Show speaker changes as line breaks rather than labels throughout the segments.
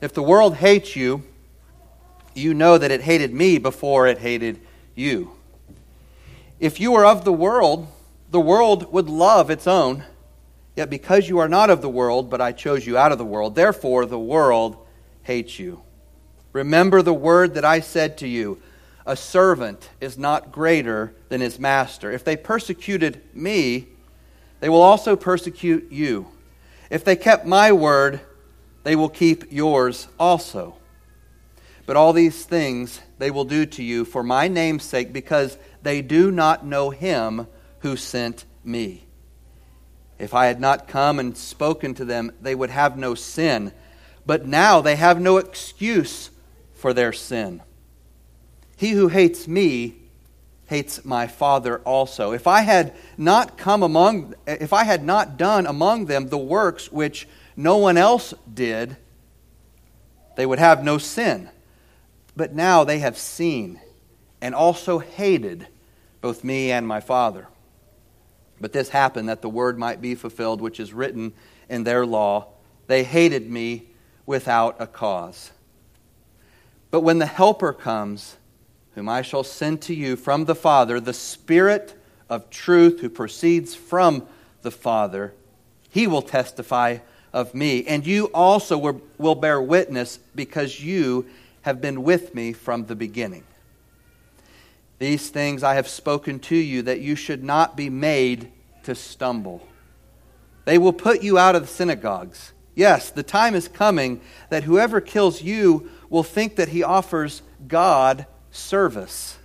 If the world hates you, you know that it hated me before it hated you. If you were of the world, the world would love its own. Yet because you are not of the world, but I chose you out of the world, therefore the world hates you. Remember the word that I said to you a servant is not greater than his master. If they persecuted me, they will also persecute you. If they kept my word, they will keep yours also. But all these things they will do to you for my name's sake, because they do not know him who sent me. If I had not come and spoken to them, they would have no sin. But now they have no excuse for their sin. He who hates me hates my Father also. If I had not come among if I had not done among them the works which no one else did, they would have no sin. But now they have seen and also hated both me and my Father. But this happened that the word might be fulfilled which is written in their law. They hated me without a cause. But when the Helper comes, whom I shall send to you from the Father, the Spirit of truth who proceeds from the Father, he will testify of me. And you also will bear witness because you have been with me from the beginning. These things I have spoken to you that you should not be made to stumble. They will put you out of the synagogues. Yes, the time is coming that whoever kills you will think that he offers God service.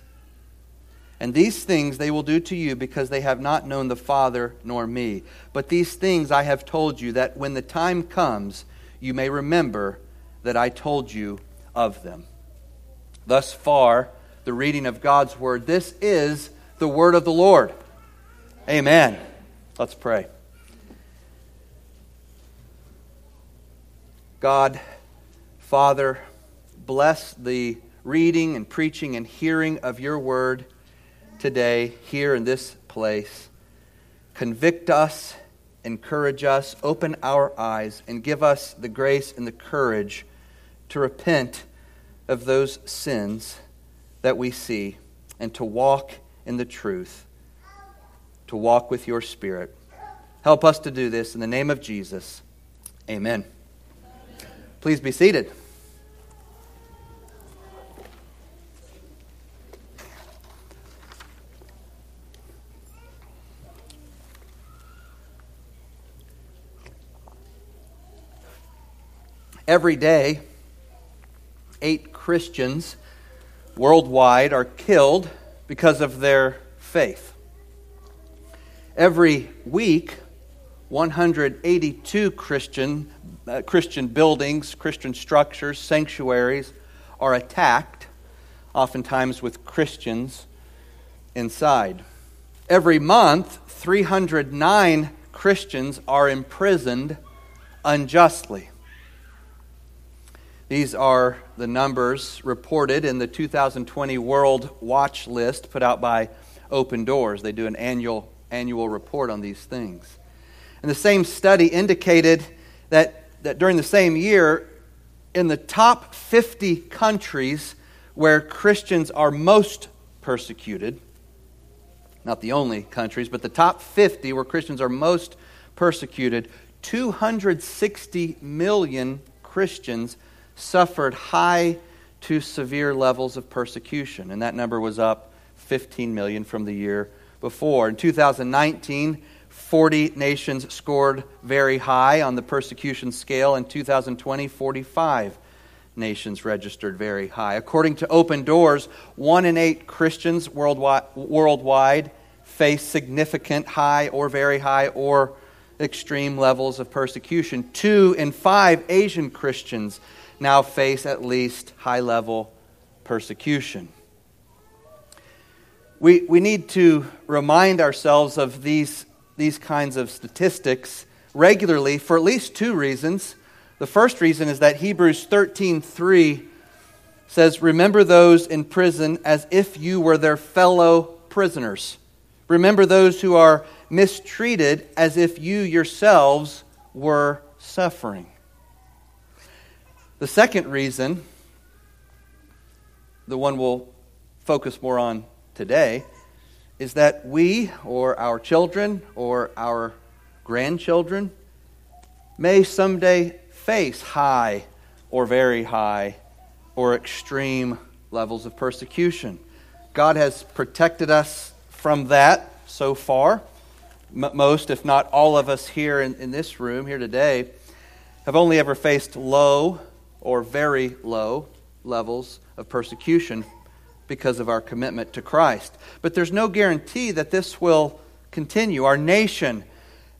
And these things they will do to you because they have not known the Father nor me. But these things I have told you, that when the time comes, you may remember that I told you of them. Thus far, the reading of God's word. This is the word of the Lord. Amen. Let's pray. God, Father, bless the reading and preaching and hearing of your word today, here in this place. Convict us, encourage us, open our eyes, and give us the grace and the courage to repent of those sins that we see and to walk in the truth, to walk with your Spirit. Help us to do this in the name of Jesus. Amen. Please be seated. Every day, eight Christians worldwide are killed because of their faith. Every week, 182 Christian, uh, Christian buildings, Christian structures, sanctuaries are attacked, oftentimes with Christians inside. Every month, 309 Christians are imprisoned unjustly. These are the numbers reported in the 2020 World Watch List put out by Open Doors. They do an annual, annual report on these things. And the same study indicated that, that during the same year, in the top 50 countries where Christians are most persecuted, not the only countries, but the top 50 where Christians are most persecuted, 260 million Christians suffered high to severe levels of persecution, and that number was up 15 million from the year before. In 2019, 40 nations scored very high on the persecution scale. In 2020, 45 nations registered very high. According to Open Doors, one in eight Christians worldwide, worldwide face significant high or very high or extreme levels of persecution. Two in five Asian Christians now face at least high level persecution. We, we need to remind ourselves of these, these kinds of statistics regularly for at least two reasons. The first reason is that Hebrews 13:3 says, "Remember those in prison as if you were their fellow prisoners. Remember those who are mistreated as if you yourselves were suffering." The second reason, the one we'll focus more on today, is that we or our children or our grandchildren may someday face high or very high or extreme levels of persecution. God has protected us from that so far. M- most, if not all of us here in, in this room, here today, have only ever faced low or very low levels of persecution because of our commitment to Christ. But there's no guarantee that this will continue. Our nation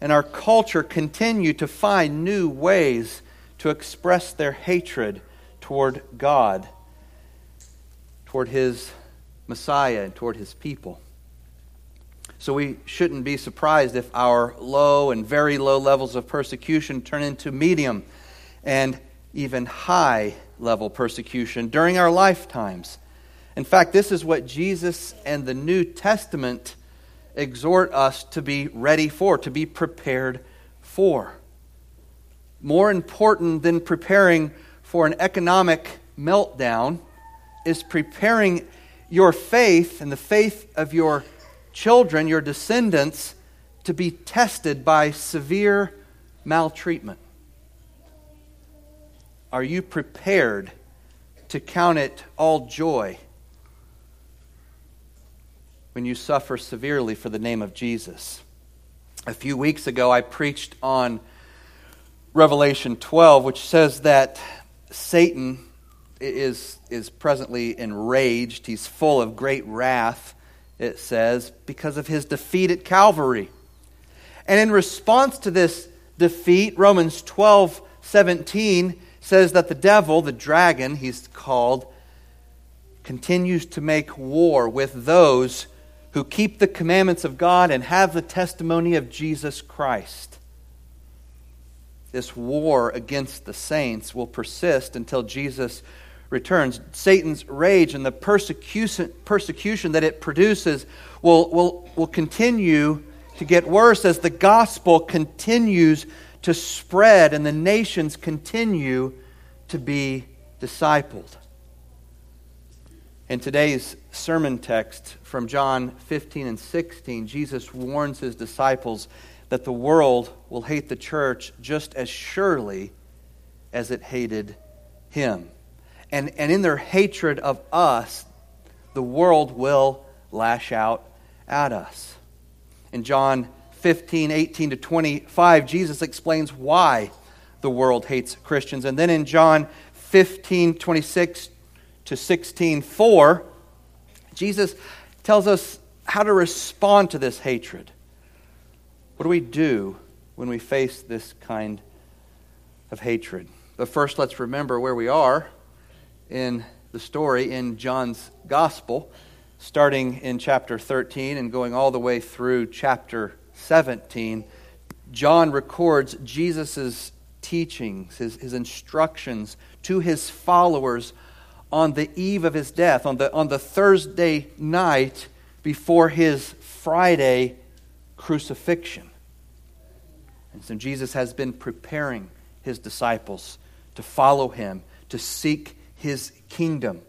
and our culture continue to find new ways to express their hatred toward God, toward His Messiah, and toward His people. So we shouldn't be surprised if our low and very low levels of persecution turn into medium and even high level persecution during our lifetimes. In fact, this is what Jesus and the New Testament exhort us to be ready for, to be prepared for. More important than preparing for an economic meltdown is preparing your faith and the faith of your children, your descendants, to be tested by severe maltreatment. Are you prepared to count it all joy when you suffer severely for the name of Jesus. A few weeks ago, I preached on Revelation 12, which says that Satan is, is presently enraged. He's full of great wrath, it says, because of his defeat at Calvary. And in response to this defeat, Romans 12 17 says that the devil, the dragon, he's called, continues to make war with those who keep the commandments of God and have the testimony of Jesus Christ. This war against the saints will persist until Jesus returns. Satan's rage and the persecution, persecution that it produces will, will, will continue to get worse as the gospel continues to spread and the nations continue to be discipled. In today's sermon text from John 15 and 16, Jesus warns his disciples that the world will hate the church just as surely as it hated him. And, and in their hatred of us, the world will lash out at us. In John 15, 18 to 25, Jesus explains why the world hates Christians. And then in John 15, 26 to 16:4, Jesus tells us how to respond to this hatred. What do we do when we face this kind of hatred? But first, let's remember where we are in the story in John's Gospel, starting in chapter 13 and going all the way through chapter 17. John records Jesus' teachings, his, his instructions to his followers on the eve of his death, on the, on the Thursday night before his Friday crucifixion. And so Jesus has been preparing his disciples to follow him, to seek his kingdom,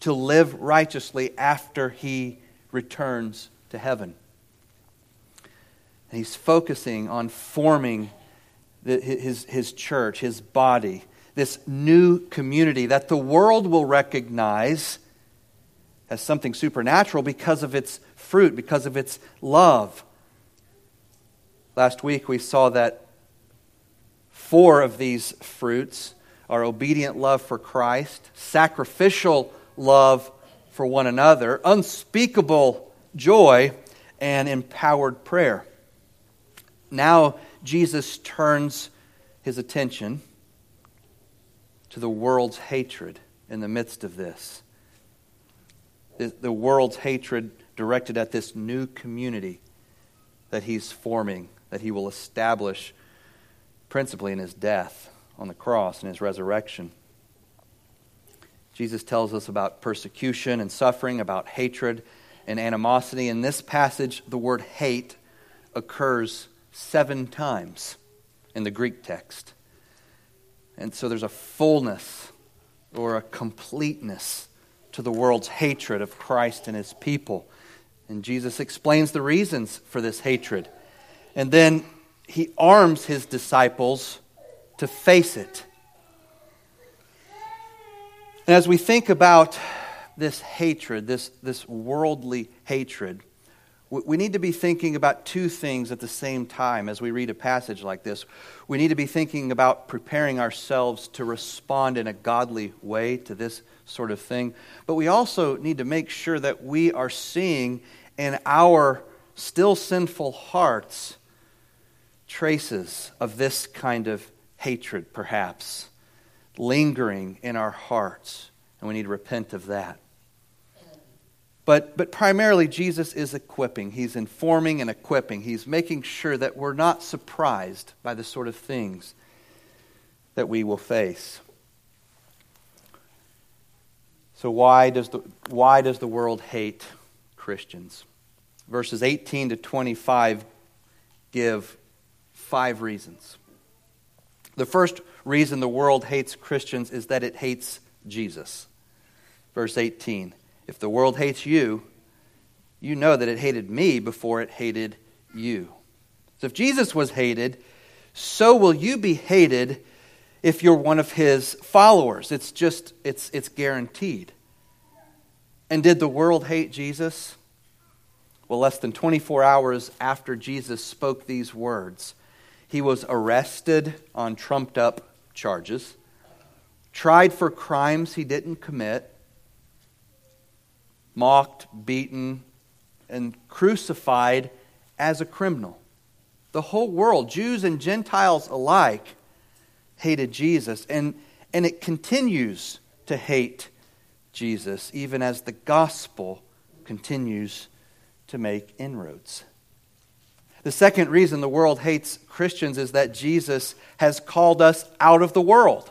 to live righteously after he returns to heaven. And he's focusing on forming the, his, his church, his body, this new community that the world will recognize as something supernatural because of its fruit, because of its love. Last week we saw that four of these fruits are obedient love for Christ, sacrificial love for one another, unspeakable joy, and empowered prayer. Now Jesus turns his attention to the world's hatred in the midst of this. The, the world's hatred directed at this new community that he's forming, that he will establish principally in his death on the cross and his resurrection. Jesus tells us about persecution and suffering, about hatred and animosity. In this passage, the word hate occurs seven times in the Greek text. And so there's a fullness or a completeness to the world's hatred of Christ and his people. And Jesus explains the reasons for this hatred. And then he arms his disciples to face it. And as we think about this hatred, this, this worldly hatred, we need to be thinking about two things at the same time as we read a passage like this. We need to be thinking about preparing ourselves to respond in a godly way to this sort of thing. But we also need to make sure that we are seeing in our still sinful hearts traces of this kind of hatred, perhaps, lingering in our hearts. And we need to repent of that. But, but primarily, Jesus is equipping. He's informing and equipping. He's making sure that we're not surprised by the sort of things that we will face. So, why does the, why does the world hate Christians? Verses 18 to 25 give five reasons. The first reason the world hates Christians is that it hates Jesus. Verse 18 if the world hates you, you know that it hated me before it hated you. So if Jesus was hated, so will you be hated if you're one of his followers. It's just, it's, it's guaranteed. And did the world hate Jesus? Well, less than 24 hours after Jesus spoke these words, he was arrested on trumped up charges, tried for crimes he didn't commit, mocked, beaten, and crucified as a criminal. The whole world, Jews and Gentiles alike, hated Jesus, and, and it continues to hate Jesus, even as the gospel continues to make inroads. The second reason the world hates Christians is that Jesus has called us out of the world.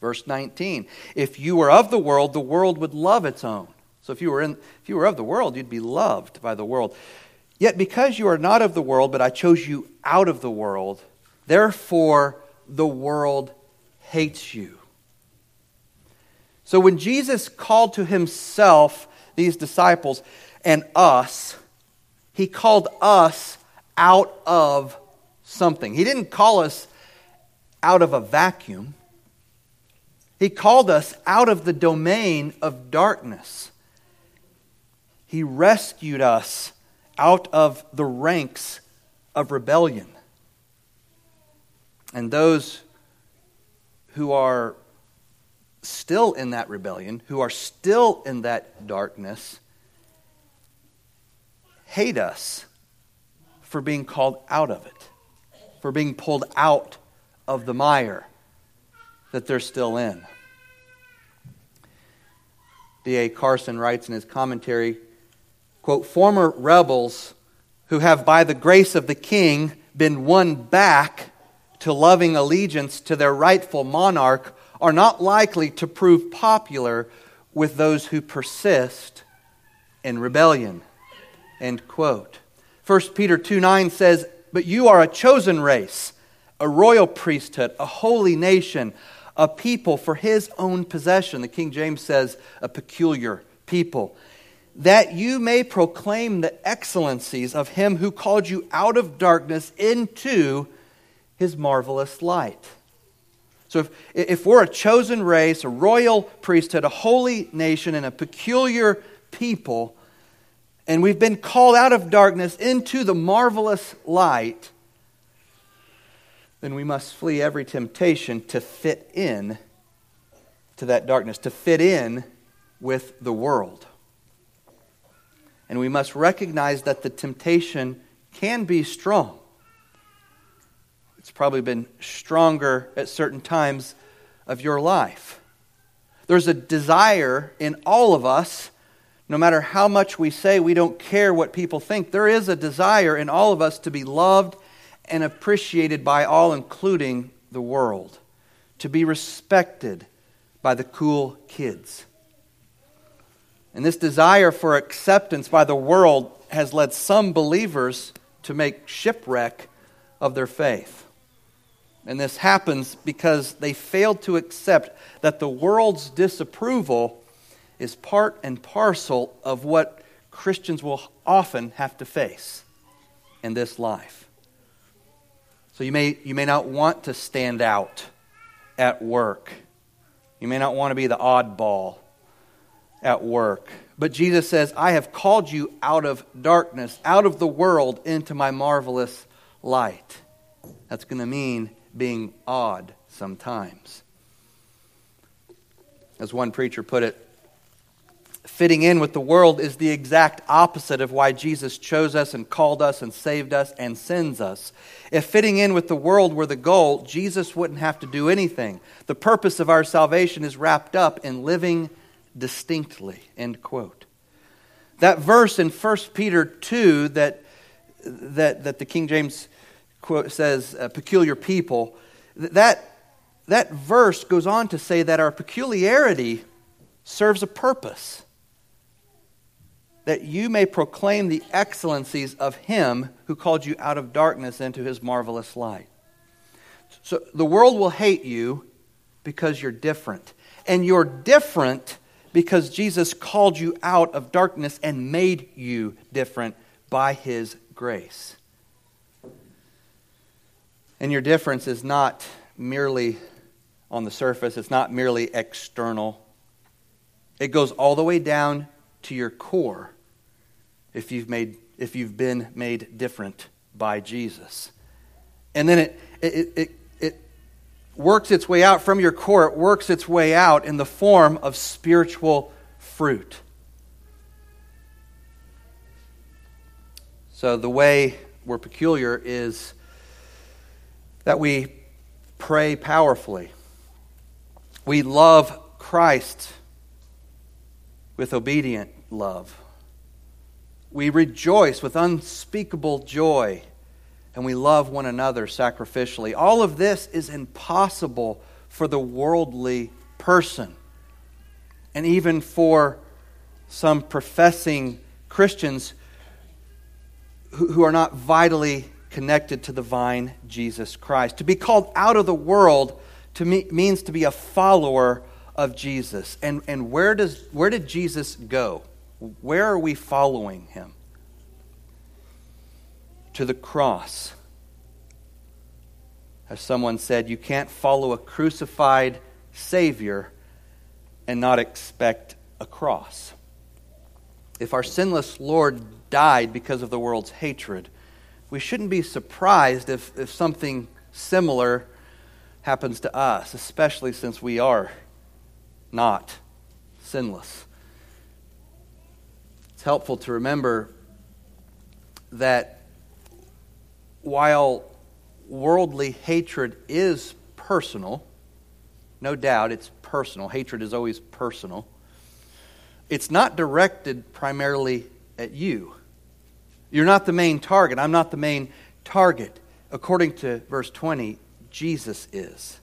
Verse 19 If you were of the world, the world would love its own. So if you were in if you were of the world, you'd be loved by the world. Yet because you are not of the world, but I chose you out of the world, therefore the world hates you. So when Jesus called to himself these disciples and us, he called us out of something. He didn't call us out of a vacuum. He called us out of the domain of darkness. He rescued us out of the ranks of rebellion. And those who are still in that rebellion, who are still in that darkness, hate us for being called out of it, for being pulled out of the mire that they're still in. D.A. Carson writes in his commentary quote, former rebels who have, by the grace of the king, been won back to loving allegiance to their rightful monarch are not likely to prove popular with those who persist in rebellion. End quote. 1 Peter 2 9 says, But you are a chosen race, a royal priesthood, a holy nation, a people for his own possession. The King James says, a peculiar people that you may proclaim the excellencies of him who called you out of darkness into his marvelous light. So, if, if we're a chosen race, a royal priesthood, a holy nation, and a peculiar people, and we've been called out of darkness into the marvelous light, then we must flee every temptation to fit in to that darkness, to fit in with the world. And we must recognize that the temptation can be strong. It's probably been stronger at certain times of your life. There's a desire in all of us, no matter how much we say we don't care what people think, there is a desire in all of us to be loved and appreciated by all, including the world, to be respected by the cool kids. And this desire for acceptance by the world has led some believers to make shipwreck of their faith. And this happens because they failed to accept that the world's disapproval is part and parcel of what Christians will often have to face in this life. So you may, you may not want to stand out at work. You may not want to be the oddball at work. But Jesus says, I have called you out of darkness, out of the world, into my marvelous light. That's going to mean being odd sometimes. As one preacher put it, fitting in with the world is the exact opposite of why Jesus chose us and called us and saved us and sends us. If fitting in with the world were the goal, Jesus wouldn't have to do anything. The purpose of our salvation is wrapped up in living distinctly. End quote. That verse in 1 Peter 2 that, that, that the King James quote says, uh, peculiar people, that, that verse goes on to say that our peculiarity serves a purpose that you may proclaim the excellencies of him who called you out of darkness into his marvelous light. So the world will hate you because you're different. And you're different because Jesus called you out of darkness and made you different by his grace. And your difference is not merely on the surface, it's not merely external. It goes all the way down to your core if you've, made, if you've been made different by Jesus. And then it, it, it, works its way out from your core, it works its way out in the form of spiritual fruit. So the way we're peculiar is that we pray powerfully. We love Christ with obedient love. We rejoice with unspeakable joy, and we love one another sacrificially. All of this is impossible for the worldly person, and even for some professing Christians who, are not vitally connected to the vine, Jesus Christ. To be called out of the world to me, means to be a follower of Jesus. And, and where, does, where did Jesus go? Where are we following him? To the cross. As someone said, you can't follow a crucified Savior and not expect a cross. If our sinless Lord died because of the world's hatred, we shouldn't be surprised if, if something similar happens to us, especially since we are not sinless. It's helpful to remember that while worldly hatred is personal, no doubt it's personal, hatred is always personal, it's not directed primarily at you. You're not the main target. I'm not the main target. According to verse 20, Jesus is.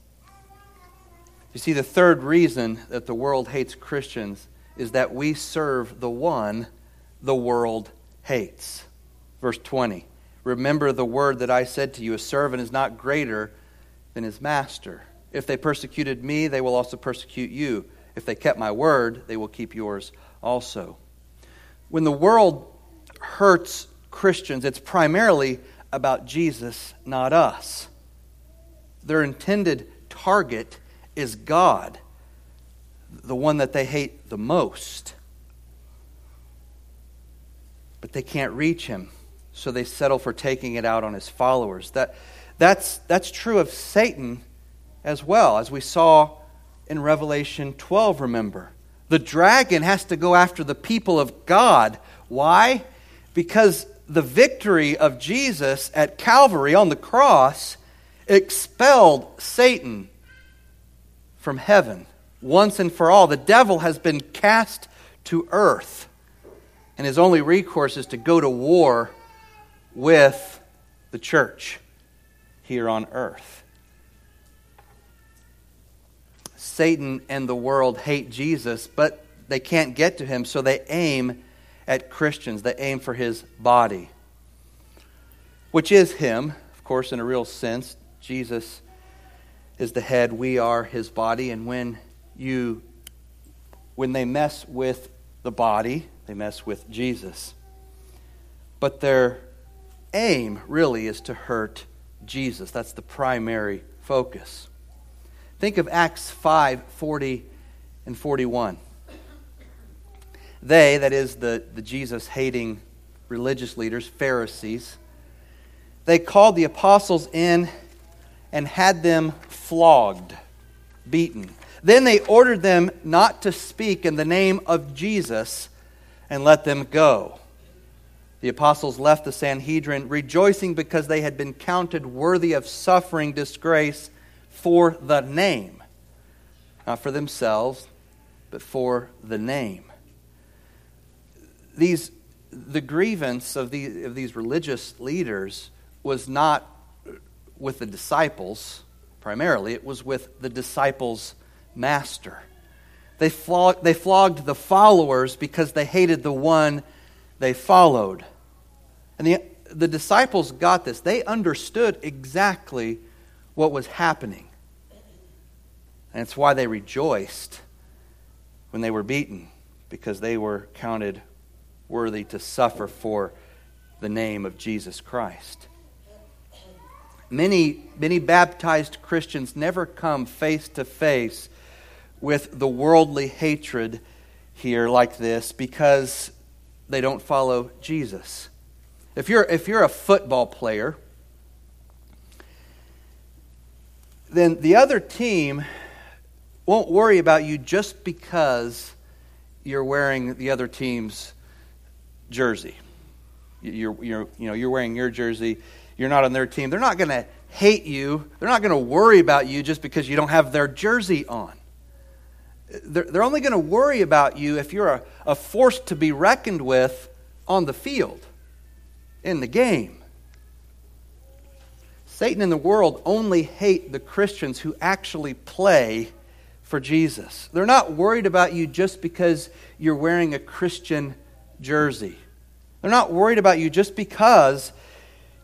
You see, the third reason that the world hates Christians is that we serve the one the world hates. Verse 20 Remember the word that I said to you a servant is not greater than his master. If they persecuted me, they will also persecute you. If they kept my word, they will keep yours also. When the world hurts Christians, it's primarily about Jesus, not us. Their intended target is God, the one that they hate the most. But they can't reach him, so they settle for taking it out on his followers. That, that's, that's true of Satan as well, as we saw in Revelation 12, remember. The dragon has to go after the people of God. Why? Because the victory of Jesus at Calvary on the cross expelled Satan from heaven once and for all. The devil has been cast to earth, and his only recourse is to go to war with the church here on earth. Satan and the world hate Jesus, but they can't get to him, so they aim at Christians. They aim for his body, which is him, of course, in a real sense. Jesus is the head, we are his body, and when you when they mess with the body, they mess with Jesus. But their aim really is to hurt Jesus. That's the primary focus. Think of Acts 5 40 and 41. They, that is the, the Jesus hating religious leaders, Pharisees, they called the apostles in and had them flogged, beaten. Then they ordered them not to speak in the name of Jesus and let them go. The apostles left the Sanhedrin, rejoicing because they had been counted worthy of suffering disgrace for the name. Not for themselves, but for the name. These, the grievance of, the, of these religious leaders was not with the disciples primarily, it was with the disciples' master. They they flogged the followers because they hated the one they followed. And the, the disciples got this. They understood exactly what was happening. And it's why they rejoiced when they were beaten, because they were counted worthy to suffer for the name of Jesus Christ. Many, many baptized Christians never come face to face with the worldly hatred here like this because they don't follow Jesus. If you're, if you're a football player, then the other team won't worry about you just because you're wearing the other team's jersey. You're, you're, you know, you're wearing your jersey you're not on their team. They're not going to hate you. They're not going to worry about you just because you don't have their jersey on. They're, they're only going to worry about you if you're a, a force to be reckoned with on the field, in the game. Satan and the world only hate the Christians who actually play for Jesus. They're not worried about you just because you're wearing a Christian jersey. They're not worried about you just because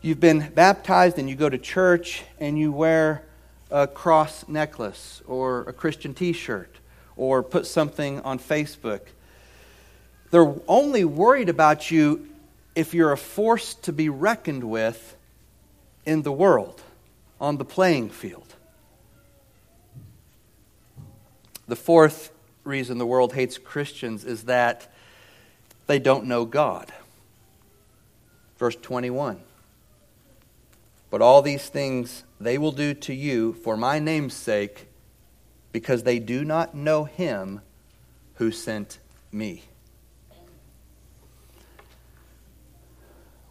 you've been baptized and you go to church and you wear a cross necklace or a Christian t shirt or put something on Facebook. They're only worried about you if you're a force to be reckoned with in the world, on the playing field. The fourth reason the world hates Christians is that they don't know God. Verse 21. But all these things they will do to you for my name's sake, because they do not know him who sent me.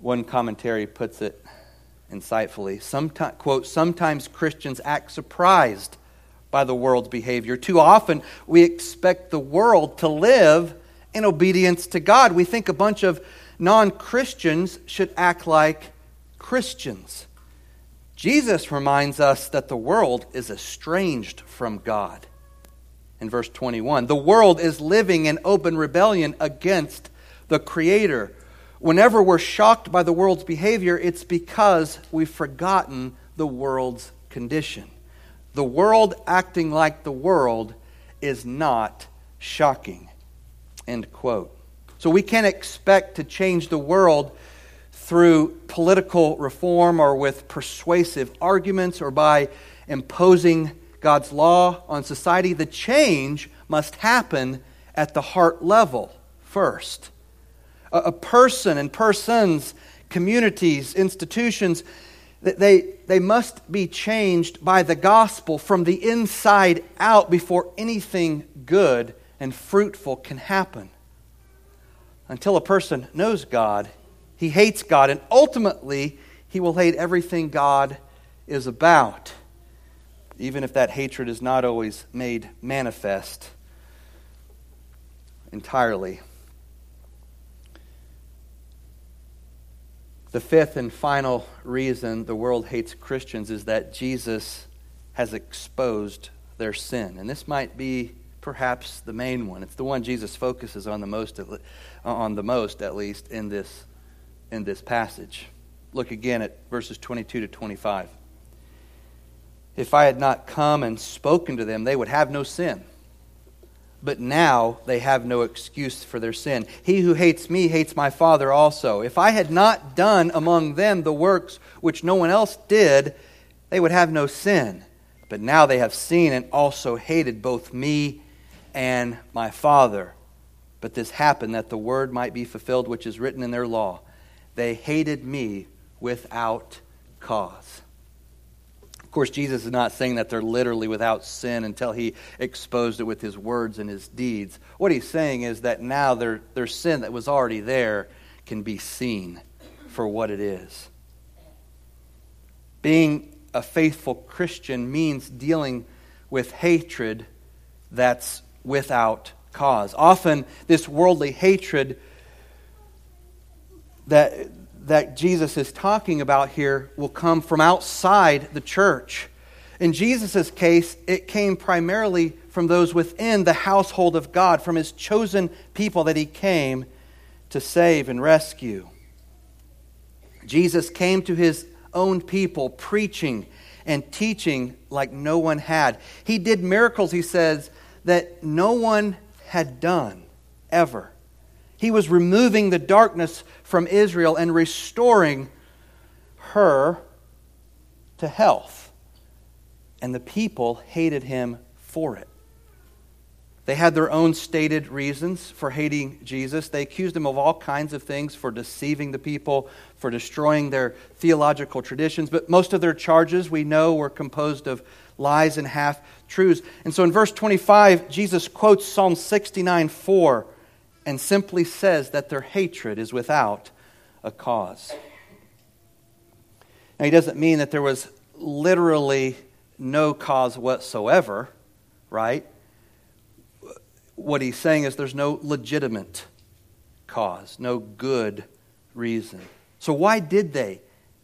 One commentary puts it insightfully. Sometimes, quote, sometimes Christians act surprised by the world's behavior. Too often we expect the world to live in obedience to God. We think a bunch of non Christians should act like Christians. Jesus reminds us that the world is estranged from God. In verse 21, the world is living in open rebellion against the Creator. Whenever we're shocked by the world's behavior, it's because we've forgotten the world's condition. The world acting like the world is not shocking. End quote. So we can't expect to change the world through political reform or with persuasive arguments or by imposing God's law on society. The change must happen at the heart level first. A, a person and persons, communities, institutions, they, they must be changed by the gospel from the inside out before anything good and fruitful can happen. Until a person knows God, he hates God, and ultimately, he will hate everything God is about, even if that hatred is not always made manifest entirely. The fifth and final reason the world hates Christians is that Jesus has exposed their sin. And this might be perhaps the main one. It's the one Jesus focuses on the most, on the most at least in this in this passage. Look again at verses 22 to 25. if I had not come and spoken to them, they would have no sin. But now they have no excuse for their sin. He who hates me hates my Father also. If I had not done among them the works which no one else did, they would have no sin. But now they have seen and also hated both me and my Father. But this happened that the word might be fulfilled which is written in their law. They hated me without cause. Of course, Jesus is not saying that they're literally without sin until he exposed it with his words and his deeds. What he's saying is that now their, their sin that was already there can be seen for what it is. Being a faithful Christian means dealing with hatred that's without cause. Often, this worldly hatred that, that Jesus is talking about here will come from outside the church. In Jesus' case, it came primarily from those within the household of God, from his chosen people that he came to save and rescue. Jesus came to his own people preaching and teaching like no one had. He did miracles, he says, that no one had done ever. He was removing the darkness from Israel and restoring her to health. And the people hated him for it. They had their own stated reasons for hating Jesus. They accused him of all kinds of things for deceiving the people, for destroying their theological traditions. But most of their charges, we know, were composed of lies and half truths. And so in verse 25, Jesus quotes Psalm 69 4 and simply says that their hatred is without a cause. Now, he doesn't mean that there was literally no cause whatsoever, right? What he's saying is there's no legitimate cause, no good reason. So, why did they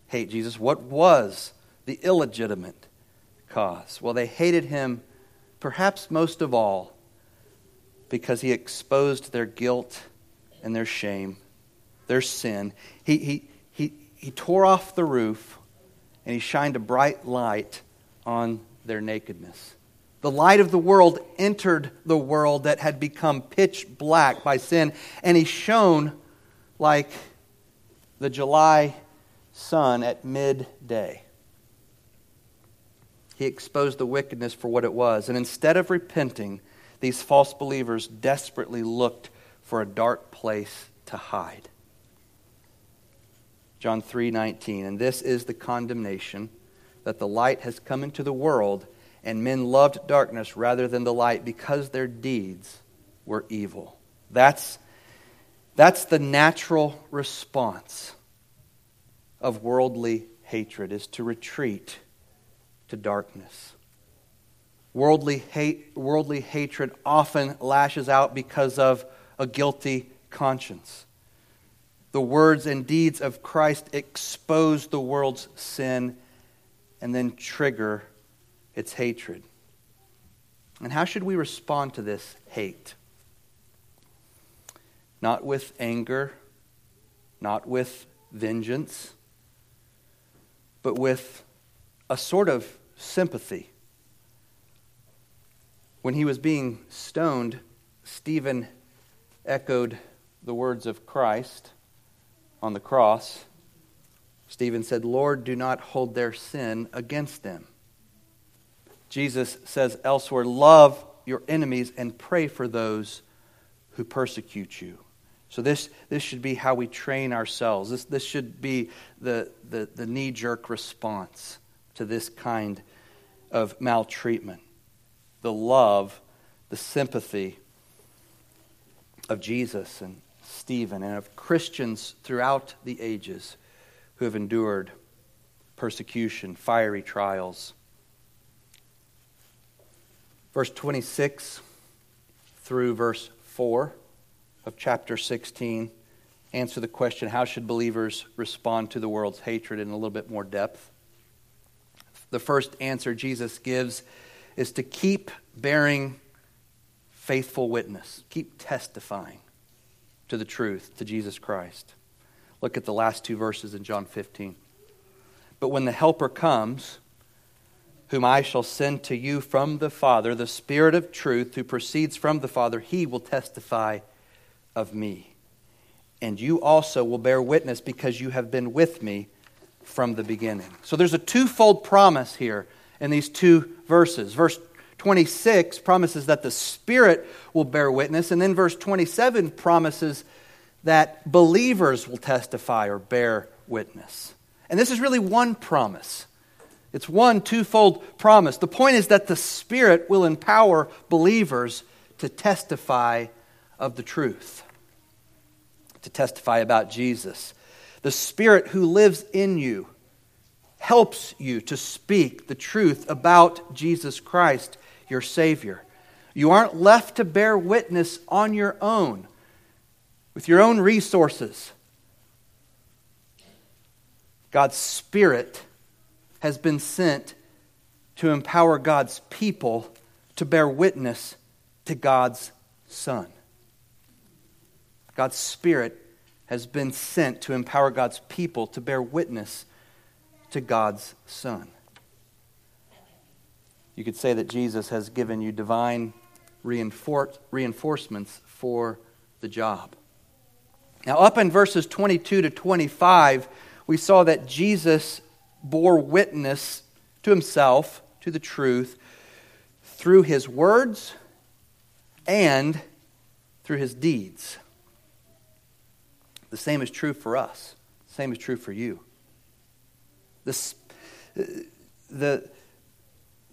hate Jesus? What was the illegitimate cause? Well, they hated him perhaps most of all because he exposed their guilt and their shame, their sin. He, he, he, he tore off the roof and he shined a bright light on their nakedness. The light of the world entered the world that had become pitch black by sin, and he shone like the July sun at midday. He exposed the wickedness for what it was, and instead of repenting, these false believers desperately looked for a dark place to hide. John 3:19 and this is the condemnation that the light has come into the world and men loved darkness rather than the light because their deeds were evil. That's that's the natural response of worldly hatred is to retreat to darkness. Worldly, hate, worldly hatred often lashes out because of a guilty conscience. The words and deeds of Christ expose the world's sin and then trigger its hatred. And how should we respond to this hate? Not with anger, not with vengeance, but with a sort of sympathy when he was being stoned, Stephen echoed the words of Christ on the cross. Stephen said, Lord, do not hold their sin against them. Jesus says elsewhere, Love your enemies and pray for those who persecute you. So, this, this should be how we train ourselves. This, this should be the, the, the knee jerk response to this kind of maltreatment the love, the sympathy of Jesus and Stephen and of Christians throughout the ages who have endured persecution, fiery trials. Verse 26 through verse 4 of chapter 16 answer the question how should believers respond to the world's hatred in a little bit more depth? The first answer Jesus gives is to keep bearing faithful witness, keep testifying to the truth, to Jesus Christ. Look at the last two verses in John 15. But when the Helper comes, whom I shall send to you from the Father, the Spirit of truth who proceeds from the Father, he will testify of me. And you also will bear witness because you have been with me from the beginning. So there's a twofold promise here in these two verses. Verse 26 promises that the Spirit will bear witness, and then verse 27 promises that believers will testify or bear witness. And this is really one promise. It's one twofold promise. The point is that the Spirit will empower believers to testify of the truth, to testify about Jesus. The Spirit who lives in you helps you to speak the truth about Jesus Christ, your Savior. You aren't left to bear witness on your own, with your own resources. God's Spirit has been sent to empower God's people to bear witness to God's Son. God's Spirit has been sent to empower God's people to bear witness to God's Son. You could say that Jesus has given you divine reinfor- reinforcements for the job. Now, up in verses 22 to 25, we saw that Jesus bore witness to himself, to the truth, through his words and through his deeds. The same is true for us. The same is true for you. The, the,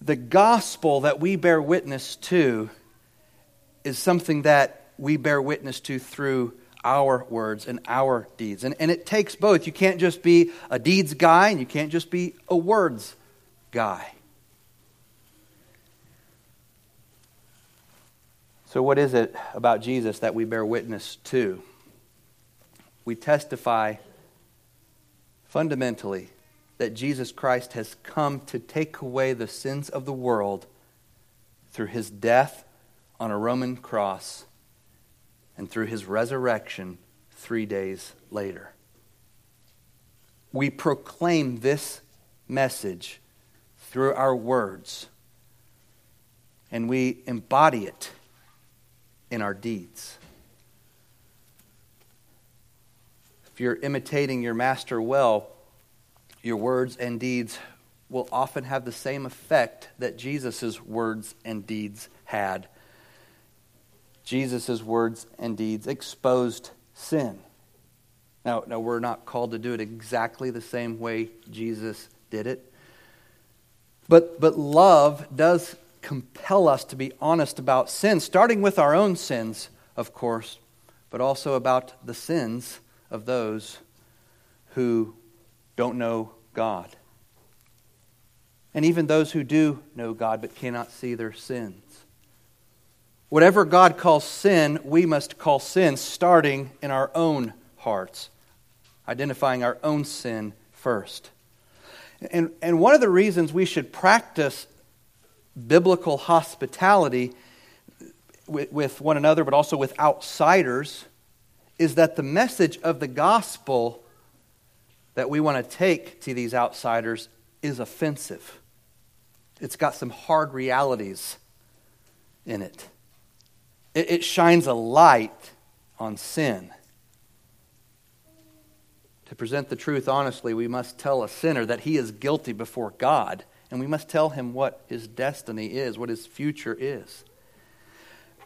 the gospel that we bear witness to is something that we bear witness to through our words and our deeds. And, and it takes both. You can't just be a deeds guy and you can't just be a words guy. So, what is it about Jesus that we bear witness to? We testify fundamentally that Jesus Christ has come to take away the sins of the world through his death on a Roman cross and through his resurrection three days later. We proclaim this message through our words, and we embody it in our deeds. If you're imitating your master well, your words and deeds will often have the same effect that Jesus' words and deeds had Jesus' words and deeds exposed sin. Now, now, we're not called to do it exactly the same way Jesus did it. But, but love does compel us to be honest about sin, starting with our own sins, of course, but also about the sins of those who don't know God. And even those who do know God but cannot see their sins. Whatever God calls sin, we must call sin, starting in our own hearts, identifying our own sin first. And, and one of the reasons we should practice biblical hospitality with, with one another, but also with outsiders, is that the message of the gospel that we want to take to these outsiders is offensive. It's got some hard realities in it it, it shines a light on sin. To present the truth honestly, we must tell a sinner that he is guilty before God, and we must tell him what his destiny is, what his future is.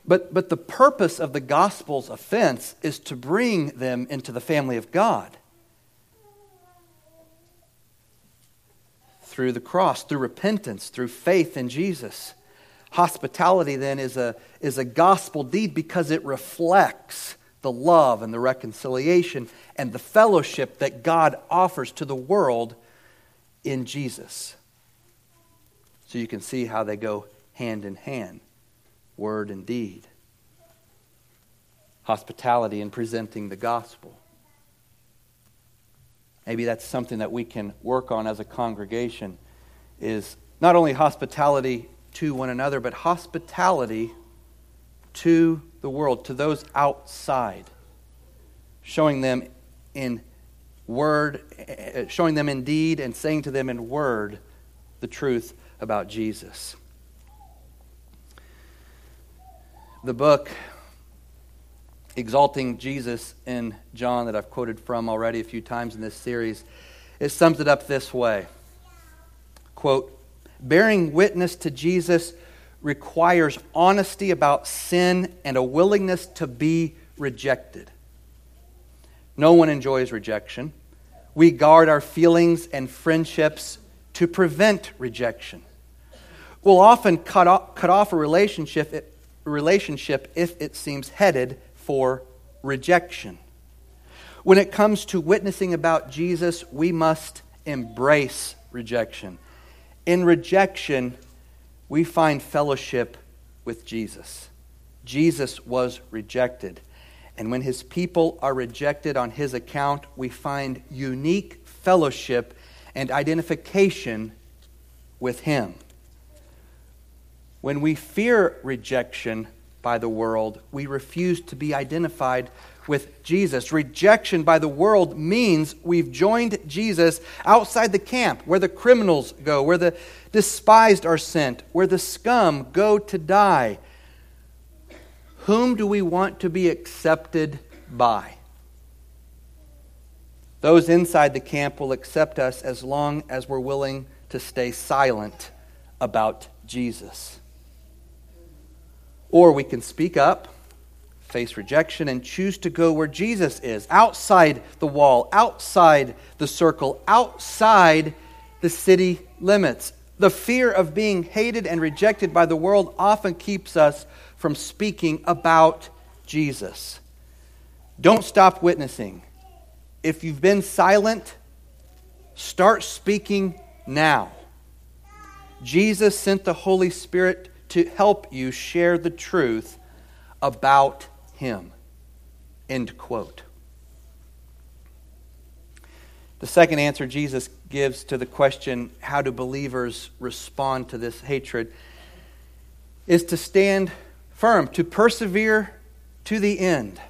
But, but the purpose of the gospel's offense is to bring them into the family of God. Through the cross, through repentance, through faith in Jesus. Hospitality, then, is a, is a gospel deed because it reflects the love and the reconciliation and the fellowship that God offers to the world in Jesus. So you can see how they go hand in hand word and deed. Hospitality in presenting the gospel. Maybe that's something that we can work on as a congregation is not only hospitality to one another, but hospitality to the world, to those outside, showing them in word, eh, eh, showing them in deed, and saying to them in word the truth about Jesus. The book Exalting Jesus in John, that I've quoted from already a few times in this series, it sums it up this way quote, bearing witness to Jesus requires honesty about sin and a willingness to be rejected. No one enjoys rejection. We guard our feelings and friendships to prevent rejection. We'll often cut off, cut off a relationship, relationship if it seems headed for rejection. When it comes to witnessing about Jesus, we must embrace rejection. In rejection, we find fellowship with Jesus. Jesus was rejected. And when his people are rejected on his account, we find unique fellowship and identification with him. When we fear rejection by the world, we refuse to be identified with Jesus. Rejection by the world means we've joined Jesus outside the camp where the criminals go, where the despised are sent, where the scum go to die. Whom do we want to be accepted by? Those inside the camp will accept us as long as we're willing to stay silent about Jesus. Or we can speak up face rejection and choose to go where Jesus is, outside the wall, outside the circle, outside the city limits. The fear of being hated and rejected by the world often keeps us from speaking about Jesus. Don't stop witnessing. If you've been silent, start speaking now. Jesus sent the Holy Spirit to help you share the truth about him. End quote. The second answer Jesus gives to the question, how do believers respond to this hatred, is to stand firm, to persevere to the end.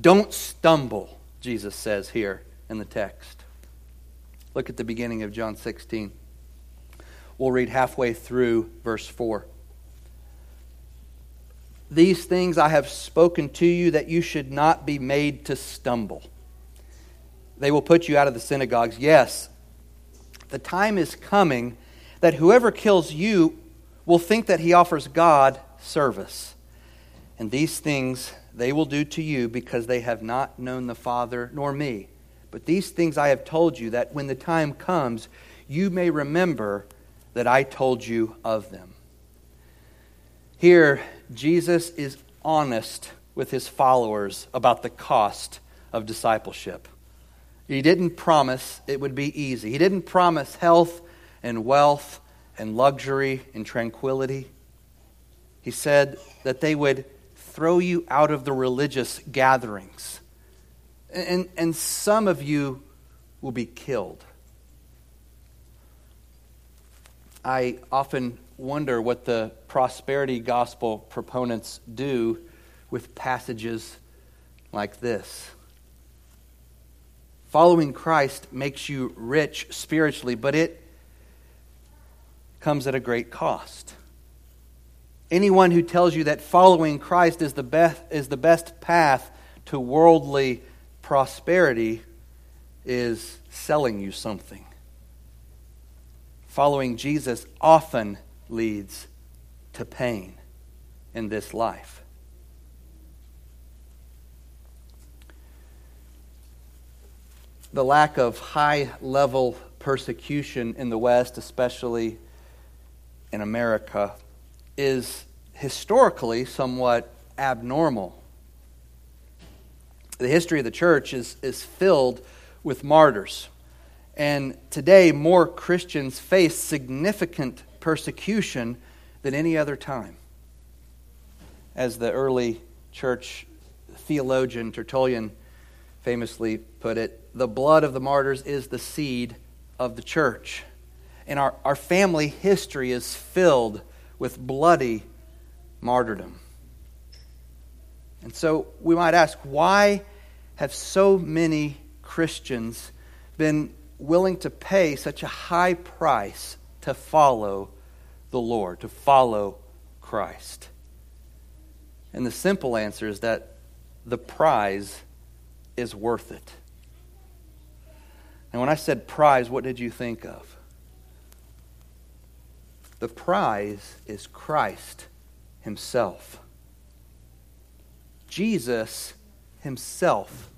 Don't stumble, Jesus says here in the text. Look at the beginning of John 16. We'll read halfway through verse 4. These things I have spoken to you that you should not be made to stumble. They will put you out of the synagogues. Yes, the time is coming that whoever kills you will think that he offers God service. And these things they will do to you because they have not known the Father nor me. But these things I have told you that when the time comes, you may remember that I told you of them. Here, Jesus is honest with his followers about the cost of discipleship. He didn't promise it would be easy, he didn't promise health and wealth and luxury and tranquility. He said that they would throw you out of the religious gatherings. And, and some of you will be killed. I often wonder what the prosperity gospel proponents do with passages like this. Following Christ makes you rich spiritually, but it comes at a great cost. Anyone who tells you that following Christ is the best, is the best path to worldly prosperity is selling you something. Following Jesus often leads to pain in this life. The lack of high level persecution in the West, especially in America, is historically somewhat abnormal. The history of the church is, is filled with martyrs. And today, more Christians face significant persecution than any other time. As the early church theologian Tertullian famously put it, the blood of the martyrs is the seed of the church. And our, our family history is filled with bloody martyrdom. And so we might ask why have so many Christians been willing to pay such a high price to follow the Lord, to follow Christ? And the simple answer is that the prize is worth it. And when I said prize, what did you think of? The prize is Christ Himself. Jesus Himself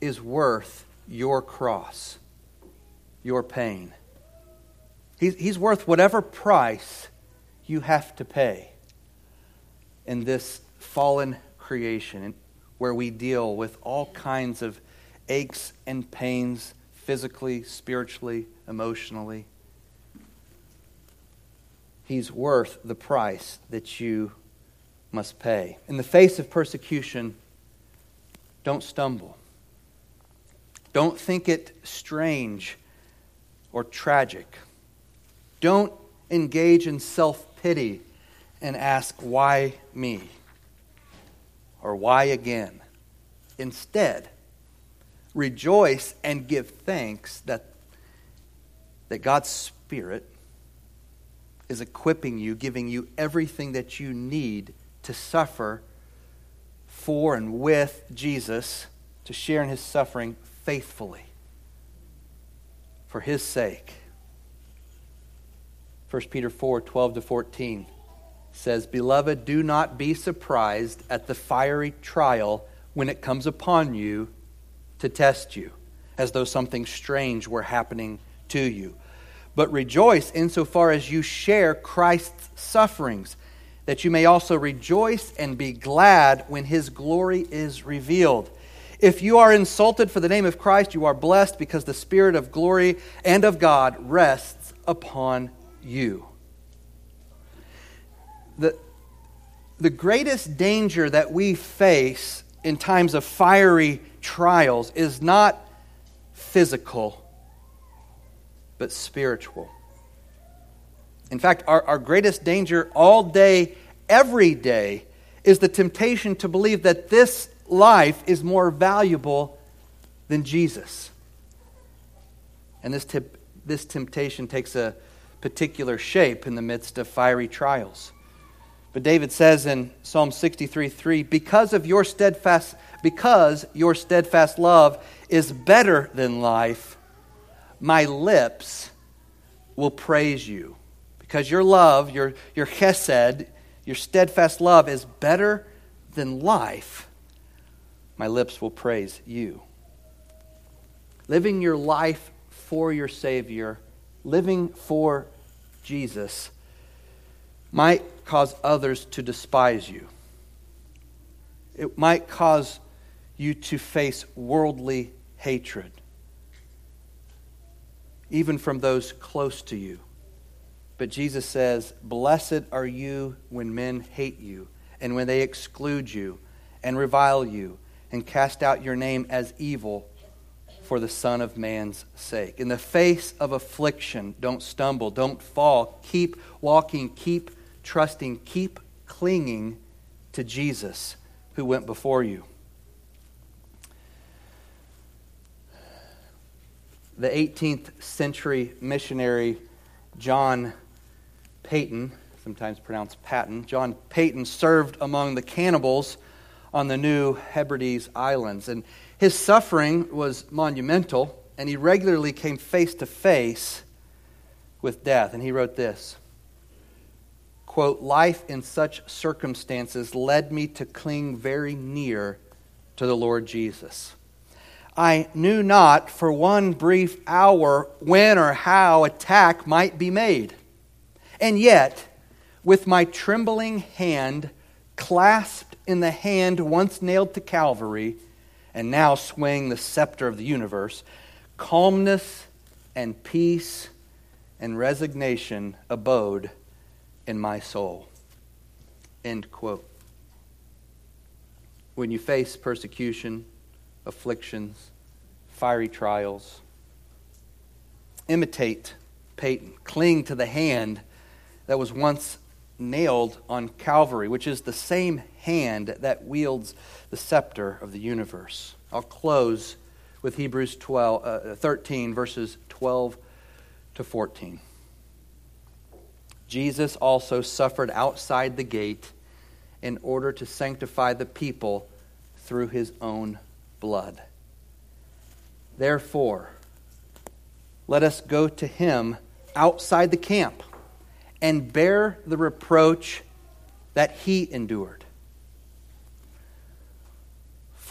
is worth your cross, your pain. He's, he's worth whatever price you have to pay in this fallen creation where we deal with all kinds of aches and pains physically, spiritually, emotionally. He's worth the price that you must pay. In the face of persecution, don't stumble. Don't think it strange or tragic. Don't engage in self pity and ask, why me? Or why again? Instead, rejoice and give thanks that, that God's Spirit is equipping you, giving you everything that you need to suffer for and with Jesus, to share in his suffering faithfully for his sake. 1 Peter 4 12 to 14 says, Beloved, do not be surprised at the fiery trial when it comes upon you to test you, as though something strange were happening to you. But rejoice insofar as you share Christ's sufferings, that you may also rejoice and be glad when his glory is revealed. If you are insulted for the name of Christ, you are blessed because the Spirit of glory and of God rests upon you. The, the greatest danger that we face in times of fiery trials is not physical, but spiritual. In fact, our, our greatest danger all day, every day, is the temptation to believe that this life is more valuable than Jesus. And this, tip, this temptation takes a particular shape in the midst of fiery trials. But David says in Psalm 63 3, because of your steadfast, because your steadfast love is better than life, my lips will praise you. Because your love, your, your chesed, your steadfast love is better than life, my lips will praise you. Living your life for your Savior, living for Jesus, might cause others to despise you. It might cause you to face worldly hatred, even from those close to you. But Jesus says, Blessed are you when men hate you, and when they exclude you, and revile you, and cast out your name as evil for the Son of Man's sake. In the face of affliction, don't stumble, don't fall. Keep walking, keep trusting, keep clinging to Jesus who went before you. The 18th century missionary John Paton, sometimes pronounced Patton, John Paton served among the cannibals on the New Hebrides Islands. And his suffering was monumental, and he regularly came face to face with death. And he wrote this quote, life in such circumstances led me to cling very near to the Lord Jesus. I knew not for one brief hour when or how attack might be made. And yet, with my trembling hand clasped in the hand once nailed to Calvary, and now swaying the scepter of the universe, calmness and peace and resignation abode in my soul. End quote. When you face persecution, afflictions, fiery trials, imitate Paton. Cling to the hand that was once nailed on Calvary, which is the same hand that wields the scepter of the universe. I'll close with Hebrews 12, uh, 13, verses 12 to 14. Jesus also suffered outside the gate in order to sanctify the people through his own blood. Therefore, let us go to him outside the camp and bear the reproach that he endured.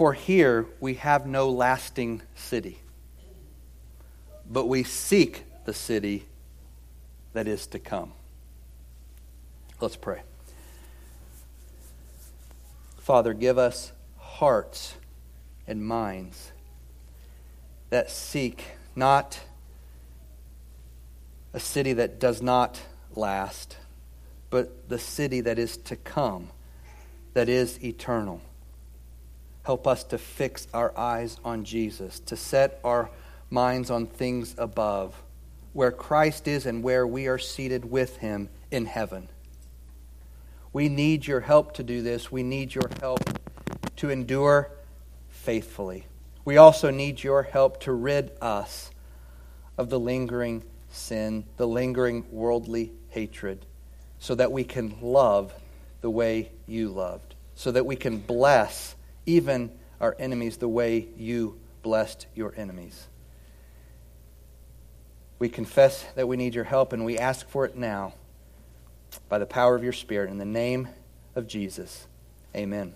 For here we have no lasting city, but we seek the city that is to come. Let's pray. Father, give us hearts and minds that seek not a city that does not last, but the city that is to come, that is eternal. Help us to fix our eyes on Jesus, to set our minds on things above, where Christ is and where we are seated with him in heaven. We need your help to do this. We need your help to endure faithfully. We also need your help to rid us of the lingering sin, the lingering worldly hatred, so that we can love the way you loved, so that we can bless even our enemies the way you blessed your enemies. We confess that we need your help and we ask for it now by the power of your Spirit. In the name of Jesus, amen.